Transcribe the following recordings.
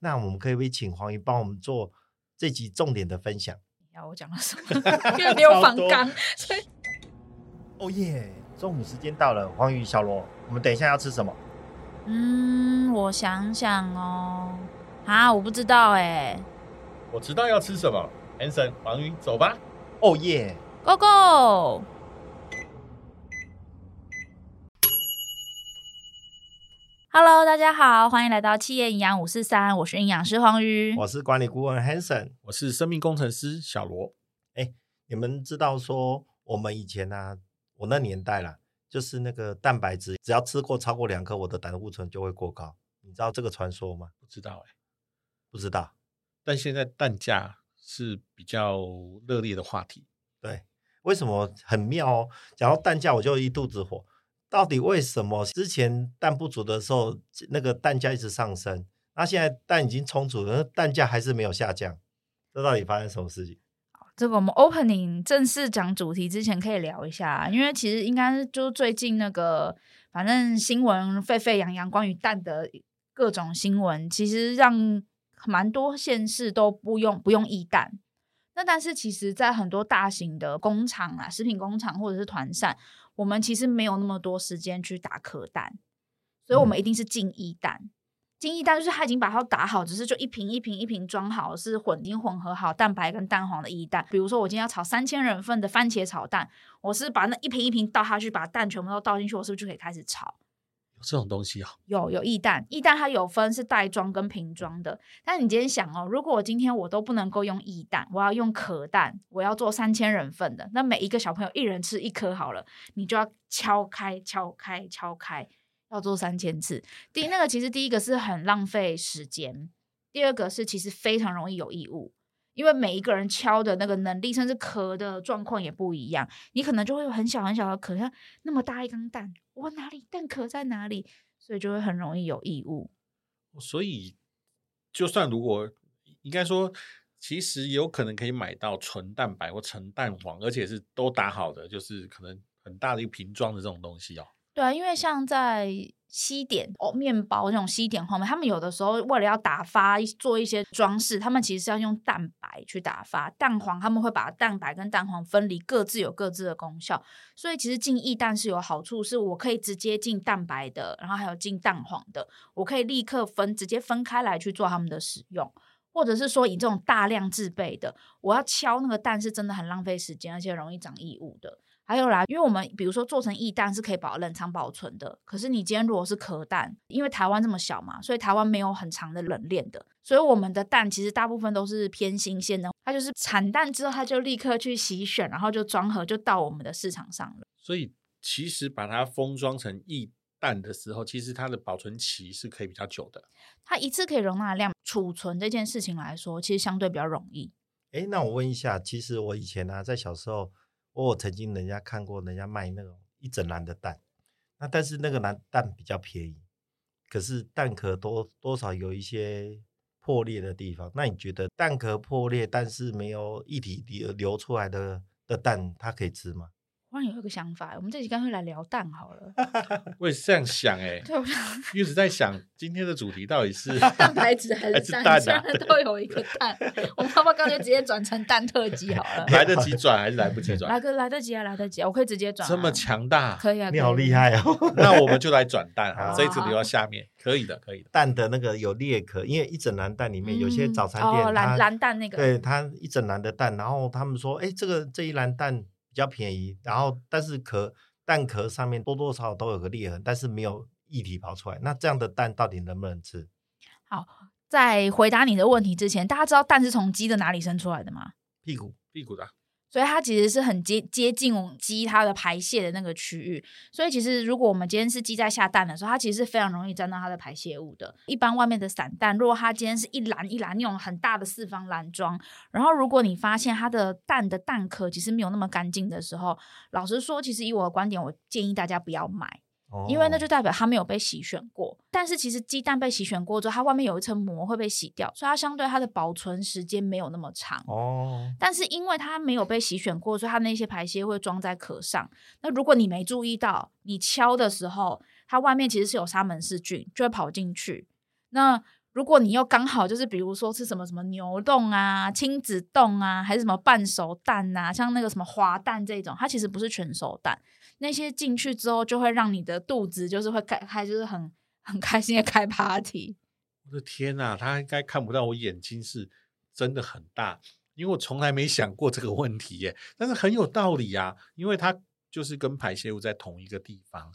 那我们可以不可以请黄鱼帮我们做这集重点的分享？要我讲了什么？因为没有 访纲，所以哦耶！中午时间到了，黄鱼小罗，我们等一下要吃什么？嗯，我想想哦，啊，我不知道哎。我知道要吃什么，Hanson，黄鱼，走吧。哦耶，Go Go！Hello，大家好，欢迎来到企业营养五四三，我是营养师黄瑜，我是管理顾问 Hanson，我是生命工程师小罗。哎，你们知道说我们以前呢、啊，我那年代啦，就是那个蛋白质，只要吃过超过两颗，我的胆固醇就会过高。你知道这个传说吗？不知道哎，不知道。但现在蛋价是比较热烈的话题。对，为什么很妙哦？讲到蛋价，我就一肚子火。到底为什么之前蛋不足的时候，那个蛋价一直上升？那现在蛋已经充足了，蛋价还是没有下降？这到底发生什么事情？这个我们 opening 正式讲主题之前可以聊一下，因为其实应该是就最近那个，反正新闻沸沸扬扬，关于蛋的各种新闻，其实让蛮多县市都不用不用液蛋。那但是其实，在很多大型的工厂啊，食品工厂或者是团膳。我们其实没有那么多时间去打壳蛋，所以我们一定是进一蛋。嗯精益蛋就是它已经把它打好，只是就一瓶一瓶一瓶装好，是混已经混合好蛋白跟蛋黄的一蛋。比如说我今天要炒三千人份的番茄炒蛋，我是把那一瓶一瓶倒下去，把蛋全部都倒进去，我是不是就可以开始炒？这种东西啊？有有液蛋，液蛋它有分是袋装跟瓶装的。但你今天想哦，如果我今天我都不能够用液蛋，我要用壳蛋，我要做三千人份的，那每一个小朋友一人吃一颗好了，你就要敲开敲开敲开，要做三千次。第，那个其实第一个是很浪费时间，第二个是其实非常容易有异物。因为每一个人敲的那个能力，甚至壳的状况也不一样，你可能就会有很小很小的壳，像那么大一缸蛋，哇，哪里蛋壳在哪里？所以就会很容易有异物。所以，就算如果应该说，其实有可能可以买到纯蛋白或纯蛋黄，而且是都打好的，就是可能很大的一个瓶装的这种东西哦。对啊，因为像在西点哦，面包那种西点后面，他们有的时候为了要打发做一些装饰，他们其实是要用蛋白去打发蛋黄，他们会把蛋白跟蛋黄分离，各自有各自的功效。所以其实进液蛋是有好处，是我可以直接进蛋白的，然后还有进蛋黄的，我可以立刻分直接分开来去做他们的使用，或者是说以这种大量制备的，我要敲那个蛋是真的很浪费时间，而且容易长异物的。还有啦，因为我们比如说做成液蛋是可以保冷藏保存的，可是你今天如果是壳蛋，因为台湾这么小嘛，所以台湾没有很长的冷链的，所以我们的蛋其实大部分都是偏新鲜的，它就是产蛋之后，它就立刻去洗选，然后就装盒就到我们的市场上了。所以其实把它封装成液蛋的时候，其实它的保存期是可以比较久的。它一次可以容纳量储存这件事情来说，其实相对比较容易。诶，那我问一下，其实我以前呢、啊，在小时候。我曾经人家看过人家卖那种一整篮的蛋，那但是那个篮蛋比较便宜，可是蛋壳多多少有一些破裂的地方。那你觉得蛋壳破裂但是没有液体流流出来的的蛋，它可以吃吗？突然有一个想法，我们这集干脆来聊蛋好了。我也是这样想哎，对，我一直在想今天的主题到底是 蛋白质还是蛋？还是蛋啊、都有一个蛋。我们要不要干脆直接转成蛋特辑好了？来得及转还是来不及转？来个来得及啊，来得及啊，我可以直接转、啊。这么强大，可以啊，你好厉害哦。那我们就来转蛋啊，这一次留到下面，可以的，可以的。蛋的那个有裂壳，因为一整篮蛋里面有些早餐店，蓝蓝蛋那个，对，它一整篮的蛋，然后他们说，哎，这个这一篮蛋。比较便宜，然后但是壳蛋壳上面多多少少都有个裂痕，但是没有液体跑出来。那这样的蛋到底能不能吃？好，在回答你的问题之前，大家知道蛋是从鸡的哪里生出来的吗？屁股，屁股的。所以它其实是很接接近鸡它的排泄的那个区域，所以其实如果我们今天是鸡在下蛋的时候，它其实是非常容易沾到它的排泄物的。一般外面的散蛋，如果它今天是一篮一篮那种很大的四方篮装，然后如果你发现它的蛋的蛋壳其实没有那么干净的时候，老实说，其实以我的观点，我建议大家不要买。因为那就代表它没有被洗选过，但是其实鸡蛋被洗选过之后，它外面有一层膜会被洗掉，所以它相对它的保存时间没有那么长。哦，但是因为它没有被洗选过，所以它那些排泄会装在壳上。那如果你没注意到，你敲的时候，它外面其实是有沙门氏菌，就会跑进去。那如果你又刚好就是比如说吃什么什么牛冻啊、亲子冻啊，还是什么半熟蛋呐、啊，像那个什么滑蛋这种，它其实不是全熟蛋，那些进去之后就会让你的肚子就是会开开，就是很很开心的开 party。我的天呐，他应该看不到我眼睛是真的很大，因为我从来没想过这个问题耶。但是很有道理啊，因为它就是跟排泄物在同一个地方，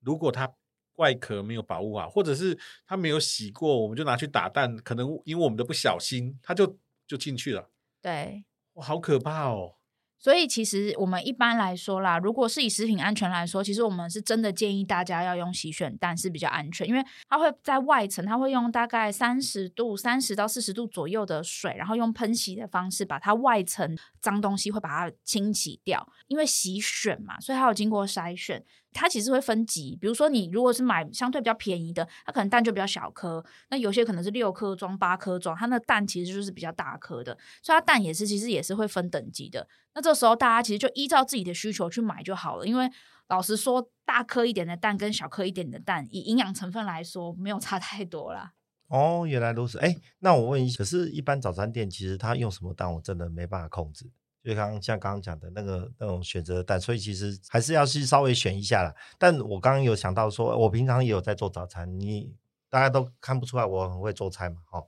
如果它。外壳没有保护好，或者是它没有洗过，我们就拿去打蛋，可能因为我们的不小心，它就就进去了。对，哇，好可怕哦！所以其实我们一般来说啦，如果是以食品安全来说，其实我们是真的建议大家要用洗选蛋是比较安全，因为它会在外层，它会用大概三十度、三十到四十度左右的水，然后用喷洗的方式把它外层脏东西会把它清洗掉。因为洗选嘛，所以它有经过筛选。它其实会分级，比如说你如果是买相对比较便宜的，它可能蛋就比较小颗，那有些可能是六颗装、八颗装，它那蛋其实就是比较大颗的，所以它蛋也是其实也是会分等级的。那这时候大家其实就依照自己的需求去买就好了，因为老实说，大颗一点的蛋跟小颗一点的蛋，以营养成分来说没有差太多啦。哦，原来如此。哎，那我问一下，可是一般早餐店其实它用什么蛋，我真的没办法控制。就刚刚像刚刚讲的那个那种选择的蛋，所以其实还是要去稍微选一下啦。但我刚刚有想到说，我平常也有在做早餐，你大家都看不出来我很会做菜嘛，哦，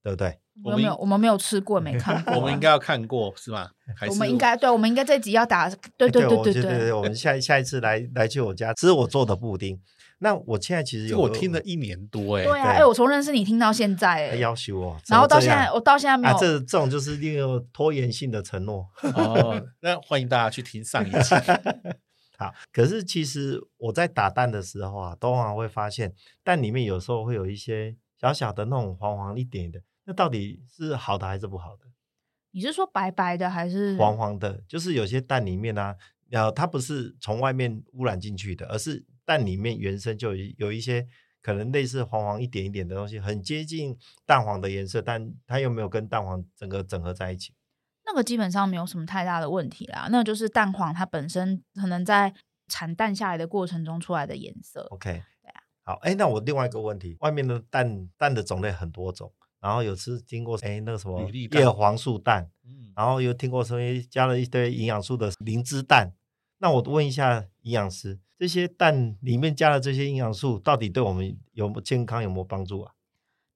对不对？我们没有，我们没有吃过，没看过。我们应该要看过是吗？我们应该对，我们应该这集要打，对对对对对对，对，对，我们下下一次来来去我家吃我做的布丁。那我现在其实有，我听了一年多哎，对啊，哎，我从认识你听到现在哎，要求哦，然后到现在，我到现在没有，这这种就是利用拖延性的承诺 哦。那欢迎大家去听上一集。好，可是其实我在打蛋的时候啊，都往往会发现蛋里面有时候会有一些小小的那种黄黄一点的，那到底是好的还是不好的？你是说白白的还是黄黄的？就是有些蛋里面呢、啊，然后它不是从外面污染进去的，而是。蛋里面原生就有有一些可能类似黄黄一点一点的东西，很接近蛋黄的颜色，但它又没有跟蛋黄整个整合在一起。那个基本上没有什么太大的问题啦，那就是蛋黄它本身可能在产蛋下来的过程中出来的颜色。OK，对啊。好，哎，那我另外一个问题，外面的蛋蛋的种类很多种，然后有次听过哎那个什么叶黄素蛋，嗯，然后又听过说加了一堆营养素的灵芝蛋。那我问一下营养师。这些蛋里面加了这些营养素，到底对我们有健康有没有帮助啊？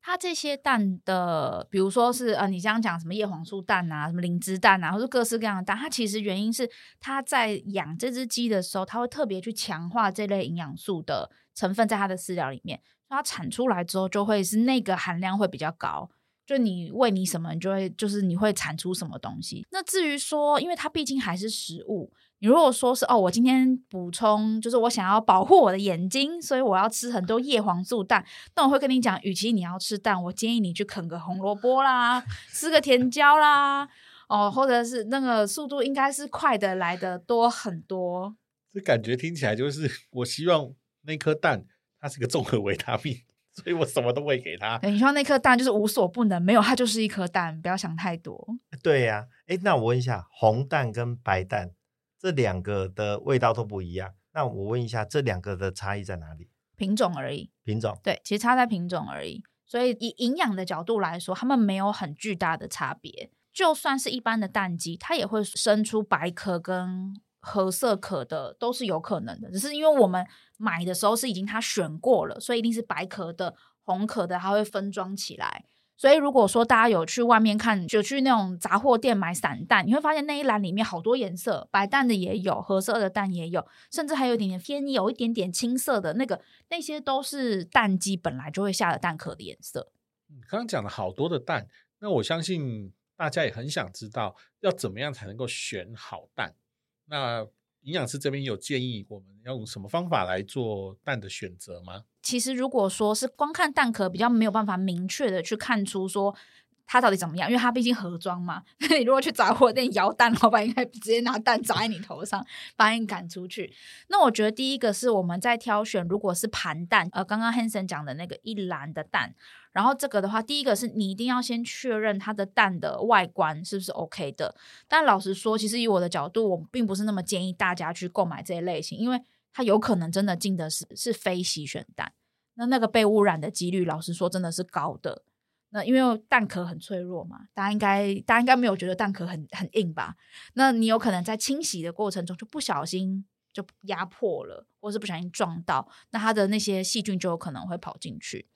它这些蛋的，比如说是呃，你这样讲什么叶黄素蛋啊，什么灵芝蛋啊，或者各式各样的蛋，它其实原因是它在养这只鸡的时候，它会特别去强化这类营养素的成分在它的饲料里面，它产出来之后就会是那个含量会比较高。就你喂你什么，你就会就是你会产出什么东西。那至于说，因为它毕竟还是食物。你如果说是哦，我今天补充就是我想要保护我的眼睛，所以我要吃很多叶黄素蛋。那我会跟你讲，与其你要吃蛋，我建议你去啃个红萝卜啦，吃个甜椒啦，哦，或者是那个速度应该是快的来的多很多。这感觉听起来就是，我希望那颗蛋它是个综合维他命，所以我什么都喂给它。你说那颗蛋就是无所不能，没有它就是一颗蛋，不要想太多。对呀、啊，诶，那我问一下，红蛋跟白蛋。这两个的味道都不一样，那我问一下，这两个的差异在哪里？品种而已。品种。对，其实差在品种而已。所以以营养的角度来说，它们没有很巨大的差别。就算是一般的蛋鸡，它也会生出白壳跟褐色壳的，都是有可能的。只是因为我们买的时候是已经它选过了，所以一定是白壳的、红壳的，它会分装起来。所以，如果说大家有去外面看，就去那种杂货店买散蛋，你会发现那一篮里面好多颜色，白蛋的也有，褐色的蛋也有，甚至还有一点点偏有一点点青色的那个，那些都是蛋鸡本来就会下的蛋壳的颜色。刚刚讲了好多的蛋，那我相信大家也很想知道，要怎么样才能够选好蛋？那营养师这边有建议，我们要用什么方法来做蛋的选择吗？其实，如果说是光看蛋壳，比较没有办法明确的去看出说它到底怎么样，因为它毕竟盒装嘛。你如果去杂货店摇蛋，老板应该直接拿蛋砸在你头上，把你赶出去。那我觉得第一个是我们在挑选，如果是盘蛋，呃，刚刚 Hanson 讲的那个一篮的蛋，然后这个的话，第一个是你一定要先确认它的蛋的外观是不是 OK 的。但老实说，其实以我的角度，我并不是那么建议大家去购买这一类型，因为它有可能真的进的是是非洗选蛋，那那个被污染的几率，老实说真的是高的。那因为蛋壳很脆弱嘛，大家应该大家应该没有觉得蛋壳很很硬吧？那你有可能在清洗的过程中就不小心就压破了，或是不小心撞到，那它的那些细菌就有可能会跑进去。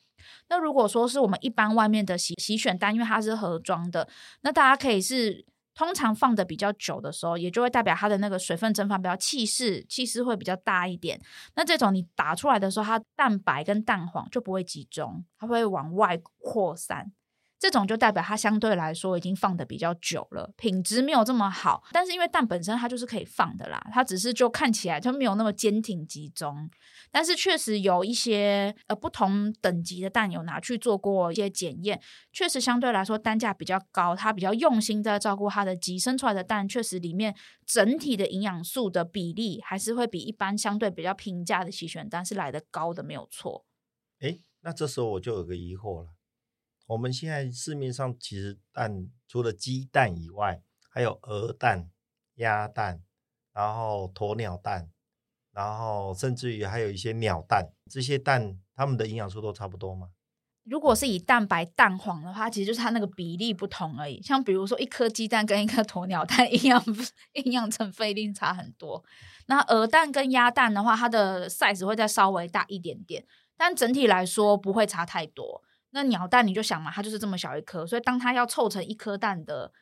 那如果说是我们一般外面的洗洗选单，因为它是盒装的，那大家可以是。通常放的比较久的时候，也就会代表它的那个水分蒸发比较气势，气势会比较大一点。那这种你打出来的时候，它蛋白跟蛋黄就不会集中，它会往外扩散。这种就代表它相对来说已经放的比较久了，品质没有这么好。但是因为蛋本身它就是可以放的啦，它只是就看起来就没有那么坚挺集中。但是确实有一些呃不同等级的蛋有拿去做过一些检验，确实相对来说单价比较高，它比较用心在照顾它的鸡，生出来的蛋确实里面整体的营养素的比例还是会比一般相对比较平价的洗选蛋是来得高的，没有错。诶，那这时候我就有个疑惑了。我们现在市面上其实蛋除了鸡蛋以外，还有鹅蛋、鸭蛋，然后鸵鸟蛋，然后甚至于还有一些鸟蛋。这些蛋它们的营养素都差不多吗？如果是以蛋白、蛋黄的话，其实就是它那个比例不同而已。像比如说一颗鸡蛋跟一颗鸵鸟蛋，营养营养成分一定差很多。那鹅蛋跟鸭蛋的话，它的 size 会再稍微大一点点，但整体来说不会差太多。那鸟蛋你就想嘛，它就是这么小一颗，所以当它要凑成一颗蛋的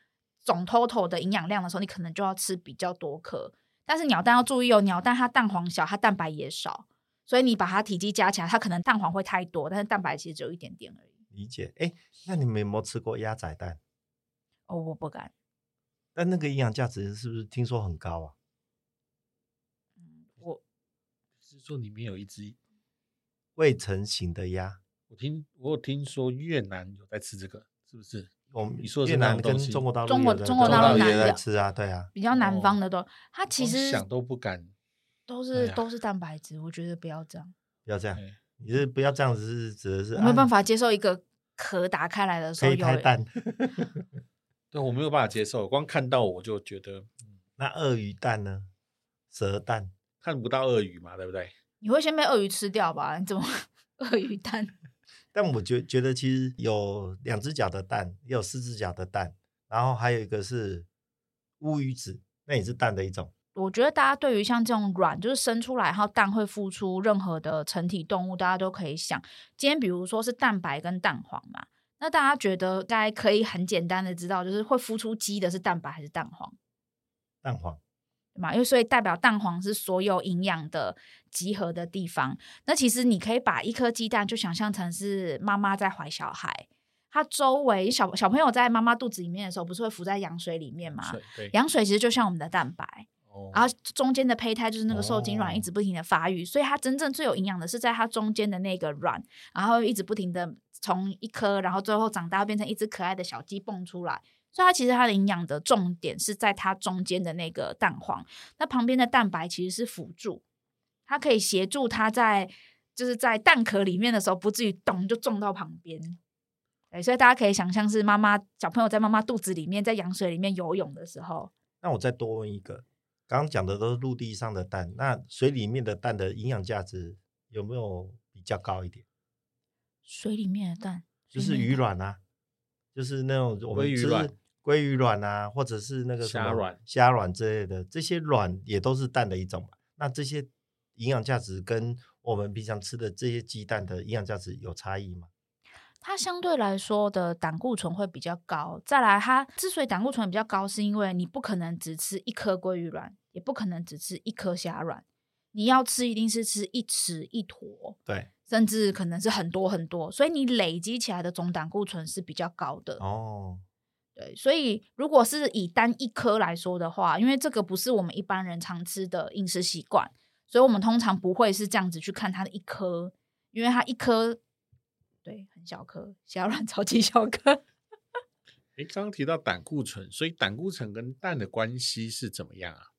总 total 的营养量的时候，你可能就要吃比较多颗。但是鸟蛋要注意哦，鸟蛋它蛋黄小，它蛋白也少，所以你把它体积加起来，它可能蛋黄会太多，但是蛋白其实只有一点点而已。理解。哎，那你们有没有吃过鸭仔蛋？哦，我不敢。但那个营养价值是不是听说很高啊？嗯，我是说里面有一只未成型的鸭。我听我有听说越南有在吃这个，是不是？我们你说越南跟中国大陆，中国中国大陆也在吃啊，对啊，比较南方的都，它其实想都不敢，都是都是蛋白质，我觉得不要这样，不要这样，你是不要这样子是指的是，我没有办法接受一个壳打开来的时候有蛋，对，我没有办法接受，光看到我就觉得，那鳄鱼蛋呢？蛇蛋看不到鳄鱼嘛，对不对？你会先被鳄鱼吃掉吧？你怎么 鳄鱼蛋？但我觉觉得其实有两只脚的蛋，也有四只脚的蛋，然后还有一个是乌鱼子，那也是蛋的一种。我觉得大家对于像这种卵，就是生出来然后蛋会孵出任何的成体动物，大家都可以想。今天比如说是蛋白跟蛋黄嘛，那大家觉得大家可以很简单的知道，就是会孵出鸡的是蛋白还是蛋黄？蛋黄。嘛，因为所以代表蛋黄是所有营养的集合的地方。那其实你可以把一颗鸡蛋就想象成是妈妈在怀小孩，它周围小小朋友在妈妈肚子里面的时候，不是会浮在羊水里面吗？羊水其实就像我们的蛋白，哦、然后中间的胚胎就是那个受精卵，一直不停的发育，哦、所以它真正最有营养的是在它中间的那个卵，然后一直不停的从一颗，然后最后长大变成一只可爱的小鸡蹦出来。所以它其实它的营养的重点是在它中间的那个蛋黄，那旁边的蛋白其实是辅助，它可以协助它在就是在蛋壳里面的时候不至于咚就撞到旁边。对，所以大家可以想象是妈妈小朋友在妈妈肚子里面在羊水里面游泳的时候。那我再多问一个，刚刚讲的都是陆地上的蛋，那水里面的蛋的营养价值有没有比较高一点？水里面的蛋就是鱼卵啊，就是那种我们吃。鲑鱼卵啊，或者是那个什么虾卵、虾卵之类的，这些卵也都是蛋的一种嘛。那这些营养价值跟我们平常吃的这些鸡蛋的营养价值有差异吗？它相对来说的胆固醇会比较高。再来，它之所以胆固醇比较高，是因为你不可能只吃一颗鲑鱼卵，也不可能只吃一颗虾卵，你要吃一定是吃一匙一坨，对，甚至可能是很多很多，所以你累积起来的总胆固醇是比较高的哦。对，所以如果是以单一颗来说的话，因为这个不是我们一般人常吃的饮食习惯，所以我们通常不会是这样子去看它的一颗，因为它一颗对很小颗，小卵 超级小颗。哎，刚刚提到胆固醇，所以胆固醇跟蛋的关系是怎么样啊？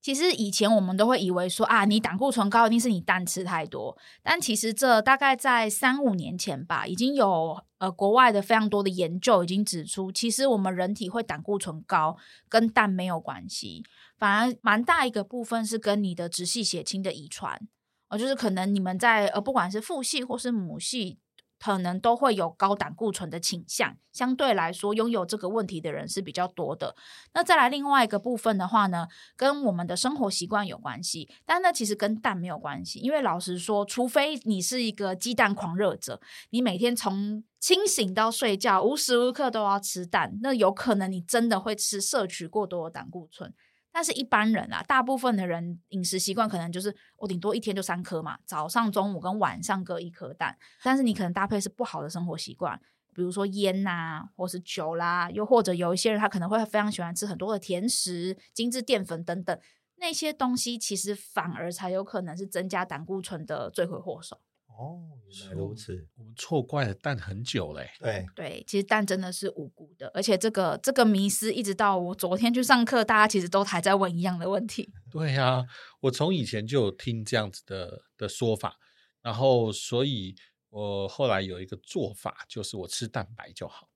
其实以前我们都会以为说啊，你胆固醇高一定是你蛋吃太多，但其实这大概在三五年前吧，已经有呃国外的非常多的研究已经指出，其实我们人体会胆固醇高跟蛋没有关系，反而蛮大一个部分是跟你的直系血亲的遗传。哦，就是可能你们在呃，不管是父系或是母系。可能都会有高胆固醇的倾向，相对来说，拥有这个问题的人是比较多的。那再来另外一个部分的话呢，跟我们的生活习惯有关系，但那其实跟蛋没有关系。因为老实说，除非你是一个鸡蛋狂热者，你每天从清醒到睡觉，无时无刻都要吃蛋，那有可能你真的会吃摄取过多的胆固醇。但是一般人啊，大部分的人饮食习惯可能就是我顶多一天就三颗嘛，早上、中午跟晚上各一颗蛋。但是你可能搭配是不好的生活习惯，比如说烟呐、或是酒啦，又或者有一些人他可能会非常喜欢吃很多的甜食、精致淀粉等等，那些东西其实反而才有可能是增加胆固醇的罪魁祸首。哦，原来如此，我们错怪了蛋很久嘞。对对，其实蛋真的是无辜的，而且这个这个迷失一直到我昨天去上课，大家其实都还在问一样的问题。对呀、啊，我从以前就有听这样子的的说法，然后所以我后来有一个做法，就是我吃蛋白就好。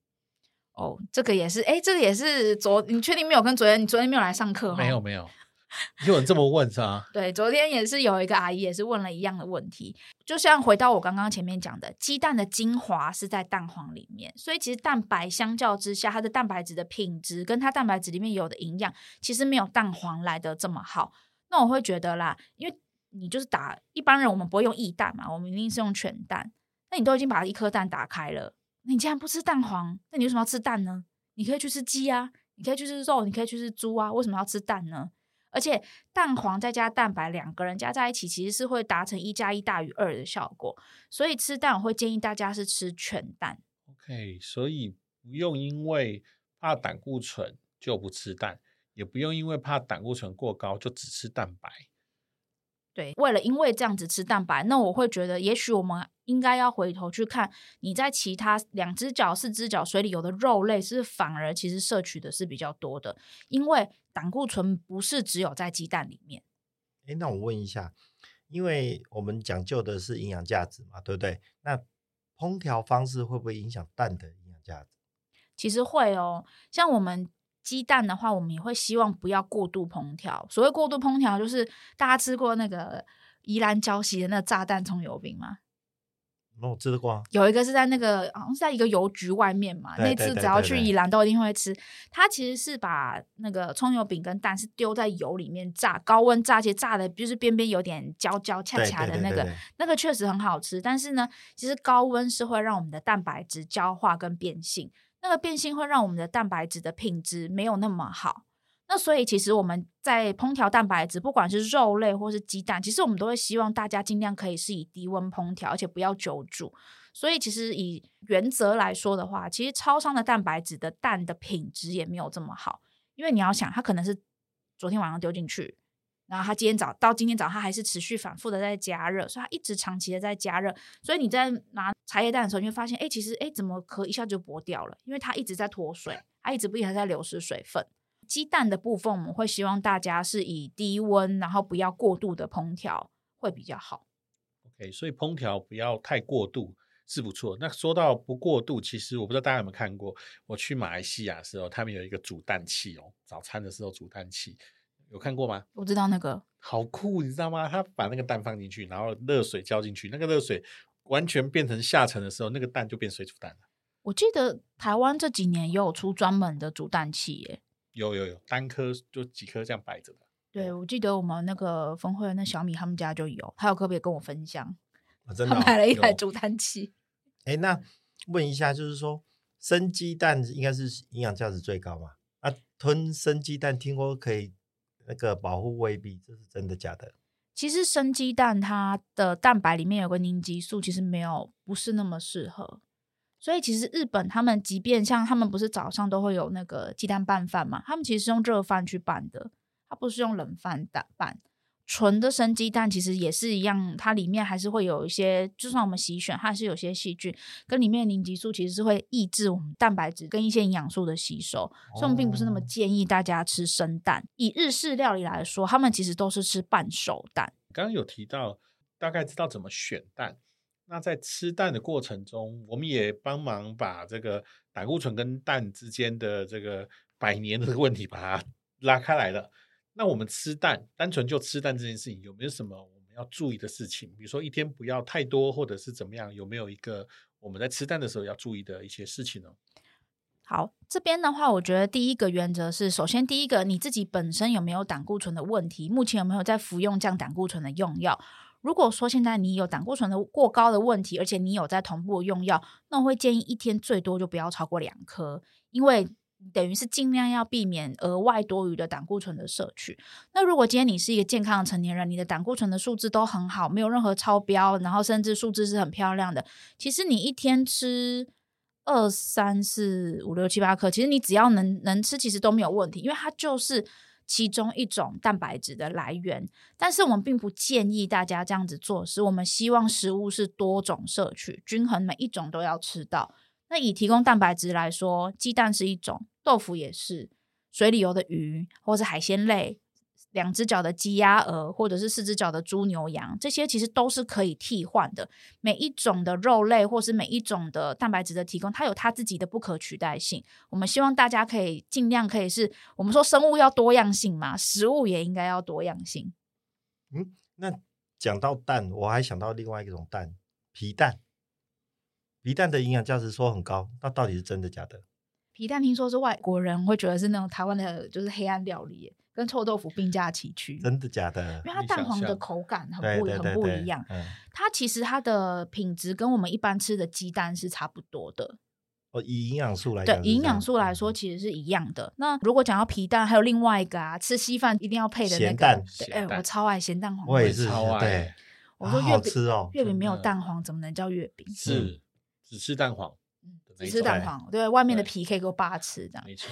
哦，这个也是，哎，这个也是昨，你确定没有跟昨天？你昨天没有来上课？没有，没有。有人这么问是吧？对，昨天也是有一个阿姨也是问了一样的问题，就像回到我刚刚前面讲的，鸡蛋的精华是在蛋黄里面，所以其实蛋白相较之下，它的蛋白质的品质跟它蛋白质里面有的营养，其实没有蛋黄来得这么好。那我会觉得啦，因为你就是打一般人，我们不会用液蛋嘛，我们一定是用全蛋。那你都已经把一颗蛋打开了，你既然不吃蛋黄，那你为什么要吃蛋呢？你可以去吃鸡啊，你可以去吃肉，你可以去吃猪啊，为什么要吃蛋呢？而且蛋黄再加蛋白，两个人加在一起，其实是会达成一加一大于二的效果。所以吃蛋，我会建议大家是吃全蛋。OK，所以不用因为怕胆固醇就不吃蛋，也不用因为怕胆固醇过高就只吃蛋白。对，为了因为这样子吃蛋白，那我会觉得，也许我们应该要回头去看你在其他两只脚、四只脚水里有的肉类，是反而其实摄取的是比较多的，因为胆固醇不是只有在鸡蛋里面。诶，那我问一下，因为我们讲究的是营养价值嘛，对不对？那烹调方式会不会影响蛋的营养价值？其实会哦，像我们。鸡蛋的话，我们也会希望不要过度烹调。所谓过度烹调，就是大家吃过那个宜兰礁溪的那个炸蛋葱油饼吗？那我吃过。啊有一个是在那个好像是在一个邮局外面嘛。那次只要去宜兰都一定会吃。它其实是把那个葱油饼跟蛋是丢在油里面炸，高温炸，其实炸的就是边边有点焦焦恰恰的那个，那个确实很好吃。但是呢，其实高温是会让我们的蛋白质焦化跟变性。那个变性会让我们的蛋白质的品质没有那么好，那所以其实我们在烹调蛋白质，不管是肉类或是鸡蛋，其实我们都会希望大家尽量可以是以低温烹调，而且不要久煮。所以其实以原则来说的话，其实超商的蛋白质的蛋的品质也没有这么好，因为你要想，它可能是昨天晚上丢进去。然后它今天早到今天早上，它还是持续反复的在加热，所以它一直长期的在加热。所以你在拿茶叶蛋的时候，你会发现，哎，其实哎，怎么壳一下就剥掉了？因为它一直在脱水，它一直不停的在流失水分。鸡蛋的部分，我们会希望大家是以低温，然后不要过度的烹调，会比较好。OK，所以烹调不要太过度是不错。那说到不过度，其实我不知道大家有没有看过，我去马来西亚的时候，他们有一个煮蛋器哦，早餐的时候煮蛋器。有看过吗？我知道那个好酷，你知道吗？他把那个蛋放进去，然后热水浇进去，那个热水完全变成下沉的时候，那个蛋就变水煮蛋了。我记得台湾这几年也有出专门的煮蛋器耶。有有有，单颗就几颗这样摆着的。对，我记得我们那个峰会那小米他们家就有，他有个别跟我分享，哦真的哦、他买了一台煮蛋器。哎，那问一下，就是说生鸡蛋应该是营养价值最高嘛？啊，吞生鸡蛋听说可以。那个保护胃壁，这是真的假的？其实生鸡蛋它的蛋白里面有个凝集素，其实没有不是那么适合。所以其实日本他们即便像他们不是早上都会有那个鸡蛋拌饭嘛，他们其实是用热饭去拌的，它不是用冷饭打拌。纯的生鸡蛋其实也是一样，它里面还是会有一些，就算我们洗选，它还是有些细菌，跟里面的凝集素其实是会抑制我们蛋白质跟一些营养素的吸收，所以我们并不是那么建议大家吃生蛋。以日式料理来说，他们其实都是吃半熟蛋。刚刚有提到，大概知道怎么选蛋，那在吃蛋的过程中，我们也帮忙把这个胆固醇跟蛋之间的这个百年的问题把它拉开来了。那我们吃蛋，单纯就吃蛋这件事情，有没有什么我们要注意的事情？比如说一天不要太多，或者是怎么样？有没有一个我们在吃蛋的时候要注意的一些事情呢？好，这边的话，我觉得第一个原则是，首先第一个你自己本身有没有胆固醇的问题？目前有没有在服用降胆固醇的用药？如果说现在你有胆固醇的过高的问题，而且你有在同步用药，那我会建议一天最多就不要超过两颗，因为等于是尽量要避免额外多余的胆固醇的摄取。那如果今天你是一个健康的成年人，你的胆固醇的数字都很好，没有任何超标，然后甚至数字是很漂亮的，其实你一天吃二三四五六七八颗，其实你只要能能吃，其实都没有问题，因为它就是其中一种蛋白质的来源。但是我们并不建议大家这样子做，是我们希望食物是多种摄取，均衡，每一种都要吃到。那以提供蛋白质来说，鸡蛋是一种，豆腐也是，水里游的鱼或是海鲜类。两只脚的鸡、鸭、鹅，或者是四只脚的猪、牛、羊，这些其实都是可以替换的。每一种的肉类，或是每一种的蛋白质的提供，它有它自己的不可取代性。我们希望大家可以尽量可以是，我们说生物要多样性嘛，食物也应该要多样性。嗯，那讲到蛋，我还想到另外一种蛋，皮蛋。皮蛋的营养价值说很高，那到底是真的假的？皮蛋听说是外国人会觉得是那种台湾的，就是黑暗料理。跟臭豆腐并驾齐驱，真的假的？因为它蛋黄的口感很不很不一样。嗯、它其实它的品质跟我们一般吃的鸡蛋是差不多的。哦，以营养素来对营养素来说，其实是一样的。嗯、那如果讲到皮蛋，还有另外一个啊，吃稀饭一定要配的那个咸蛋。哎、欸，我超爱咸蛋黄，我也是超爱。对我说月饼好好吃哦，月饼没有蛋黄怎么能叫月饼？是只吃蛋黄，只吃蛋黄。对，外面的皮可以给我爸吃，这样没错。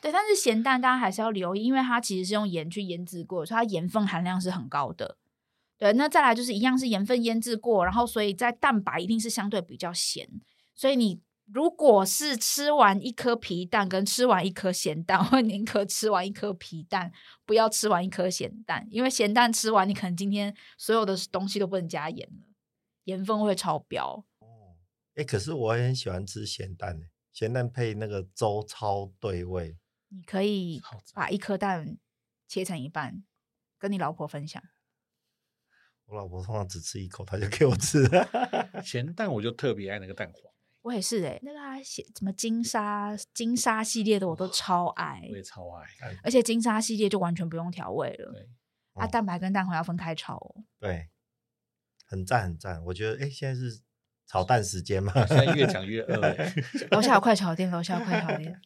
对，但是咸蛋大家还是要留意，因为它其实是用盐去腌制过，所以它盐分含量是很高的。对，那再来就是一样是盐分腌制过，然后所以在蛋白一定是相对比较咸。所以你如果是吃完一颗皮蛋跟吃完一颗咸蛋，我会宁可吃完一颗皮蛋，不要吃完一颗咸蛋，因为咸蛋吃完你可能今天所有的东西都不能加盐了，盐分会超标。哦，哎，可是我很喜欢吃咸蛋，咸蛋配那个粥超对味。你可以把一颗蛋切成一半，跟你老婆分享。我老婆通常只吃一口，她就给我吃。咸蛋我就特别爱那个蛋黄。我也是哎、欸，那个咸什么金沙金沙系列的我都超爱，我也超爱。而且金沙系列就完全不用调味了。对，啊蛋白跟蛋黄要分开炒哦。对，很赞很赞。我觉得哎、欸，现在是炒蛋时间嘛，现在越讲越饿。楼下有快炒店，楼下有快炒店。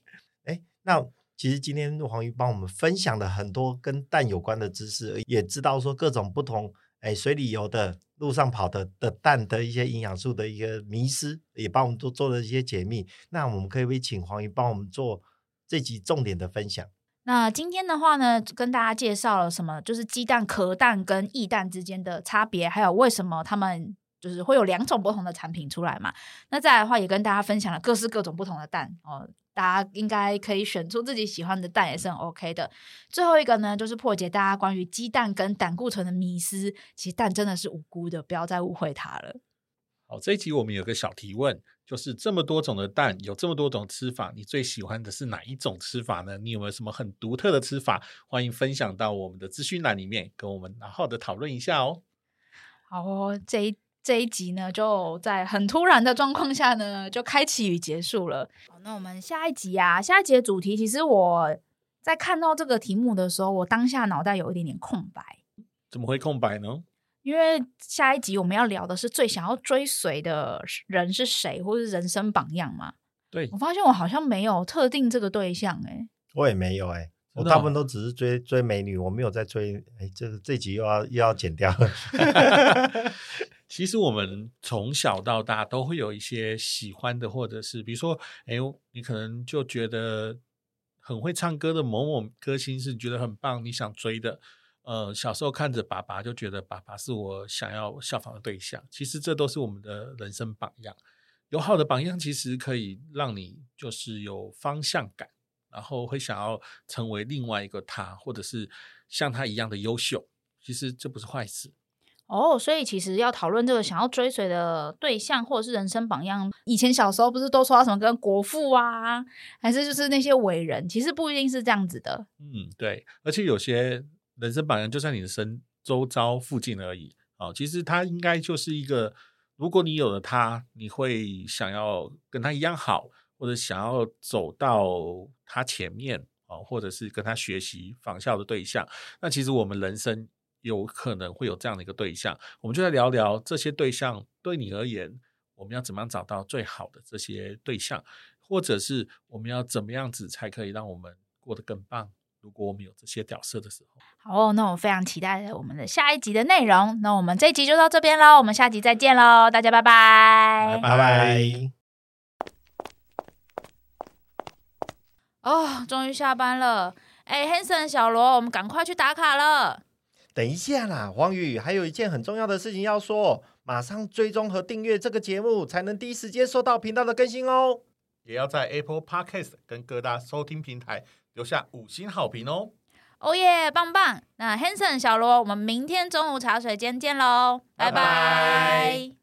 哎、欸，那。其实今天黄鱼帮我们分享了很多跟蛋有关的知识，也知道说各种不同，哎，水里游的、路上跑的的蛋的一些营养素的一个迷失，也帮我们做做了一些解密。那我们可以不可以请黄鱼帮我们做这集重点的分享？那今天的话呢，跟大家介绍了什么，就是鸡蛋壳蛋跟液蛋之间的差别，还有为什么他们就是会有两种不同的产品出来嘛。那再来的话，也跟大家分享了各式各种不同的蛋哦。大家应该可以选出自己喜欢的蛋，也是很 OK 的。最后一个呢，就是破解大家关于鸡蛋跟胆固醇的迷思。其实蛋真的是无辜的，不要再误会它了。好，这一集我们有个小提问，就是这么多种的蛋，有这么多种吃法，你最喜欢的是哪一种吃法呢？你有没有什么很独特的吃法？欢迎分享到我们的资讯栏里面，跟我们好好的讨论一下哦。好哦，这一。这一集呢，就在很突然的状况下呢，就开启与结束了。好，那我们下一集啊，下一集的主题，其实我在看到这个题目的时候，我当下脑袋有一点点空白。怎么会空白呢？因为下一集我们要聊的是最想要追随的人是谁，或是人生榜样嘛。对，我发现我好像没有特定这个对象，哎，我也没有，哎，我大部分都只是追追美女，我没有在追。哎，这个这集又要又要剪掉了。其实我们从小到大都会有一些喜欢的，或者是比如说，哎，你可能就觉得很会唱歌的某某歌星是觉得很棒，你想追的。呃，小时候看着爸爸就觉得爸爸是我想要效仿的对象。其实这都是我们的人生榜样。有好的榜样，其实可以让你就是有方向感，然后会想要成为另外一个他，或者是像他一样的优秀。其实这不是坏事。哦，所以其实要讨论这个想要追随的对象或者是人生榜样，以前小时候不是都说到什么跟国父啊，还是就是那些伟人，其实不一定是这样子的。嗯，对，而且有些人生榜样，就在你的身周遭附近而已。哦，其实他应该就是一个，如果你有了他，你会想要跟他一样好，或者想要走到他前面哦，或者是跟他学习仿效的对象。那其实我们人生有可能会有这样的一个对象，我们就来聊聊这些对象对你而言，我们要怎么样找到最好的这些对象，或者是我们要怎么样子才可以让我们过得更棒？如果我们有这些屌色的时候，好哦，那我非常期待我们的下一集的内容。那我们这一集就到这边喽，我们下集再见喽，大家拜拜，拜拜。哦，终于下班了。哎，Hanson 小罗，我们赶快去打卡了。等一下啦，黄宇，还有一件很重要的事情要说，马上追踪和订阅这个节目，才能第一时间收到频道的更新哦。也要在 Apple Podcast 跟各大收听平台。留下五星好评哦！哦耶，棒棒！那 Hanson 小罗，我们明天中午茶水间见喽，拜拜。拜拜。